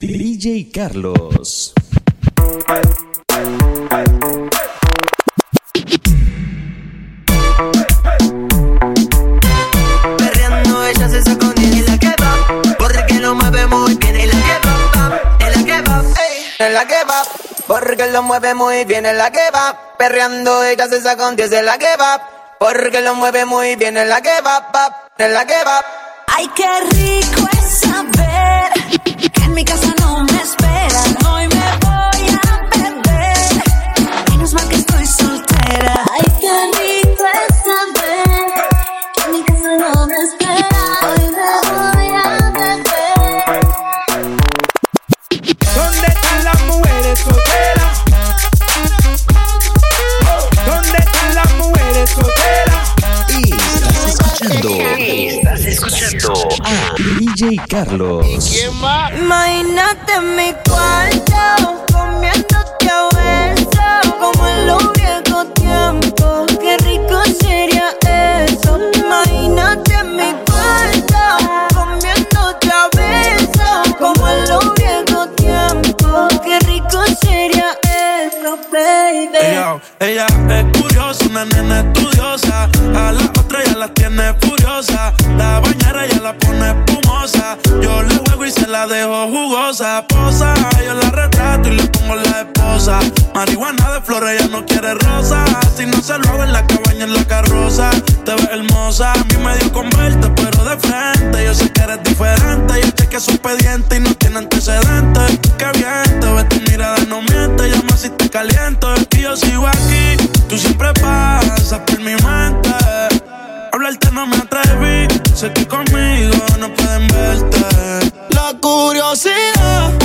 DJ Carlos. Perreando ella se sacó en la que va. Porque lo mueve muy bien en la que va En la que va, en la que va. Porque lo mueve muy bien en la que va. Perreando ella se sacó un 10 en la que va. Porque lo mueve muy bien en la que va, en la que va. Ay, qué rico es saber que en mi casa DJ Carlos. Imagínate en mi cuarto, comiéndote a besos, como en los viejos tiempos. Qué rico sería eso. Imagínate en mi cuarto, comiéndote a besos, como en los viejos tiempos. Qué rico sería eso, baby. Ella, ella es curiosa, una nena estudiosa. La otra ya la tiene furiosa. La bañera ya la pone espumosa. Yo le juego y se la dejo jugosa. Posa, yo la retrato y le pongo la esposa. Marihuana de flores, ella no quiere rosa. Si no se lo hago en la cabaña, en la carroza. Te ves hermosa, a mí me dio con verte, pero de frente. Yo sé que eres diferente. Yo chequeé su expediente y no tiene antecedentes. Qué bien, te ves tu mirada, no miente. Llama si te caliento. Y yo sigo aquí, tú siempre pasas por mi mente. Hablarte no me atreví, sé que conmigo no pueden verte. La curiosidad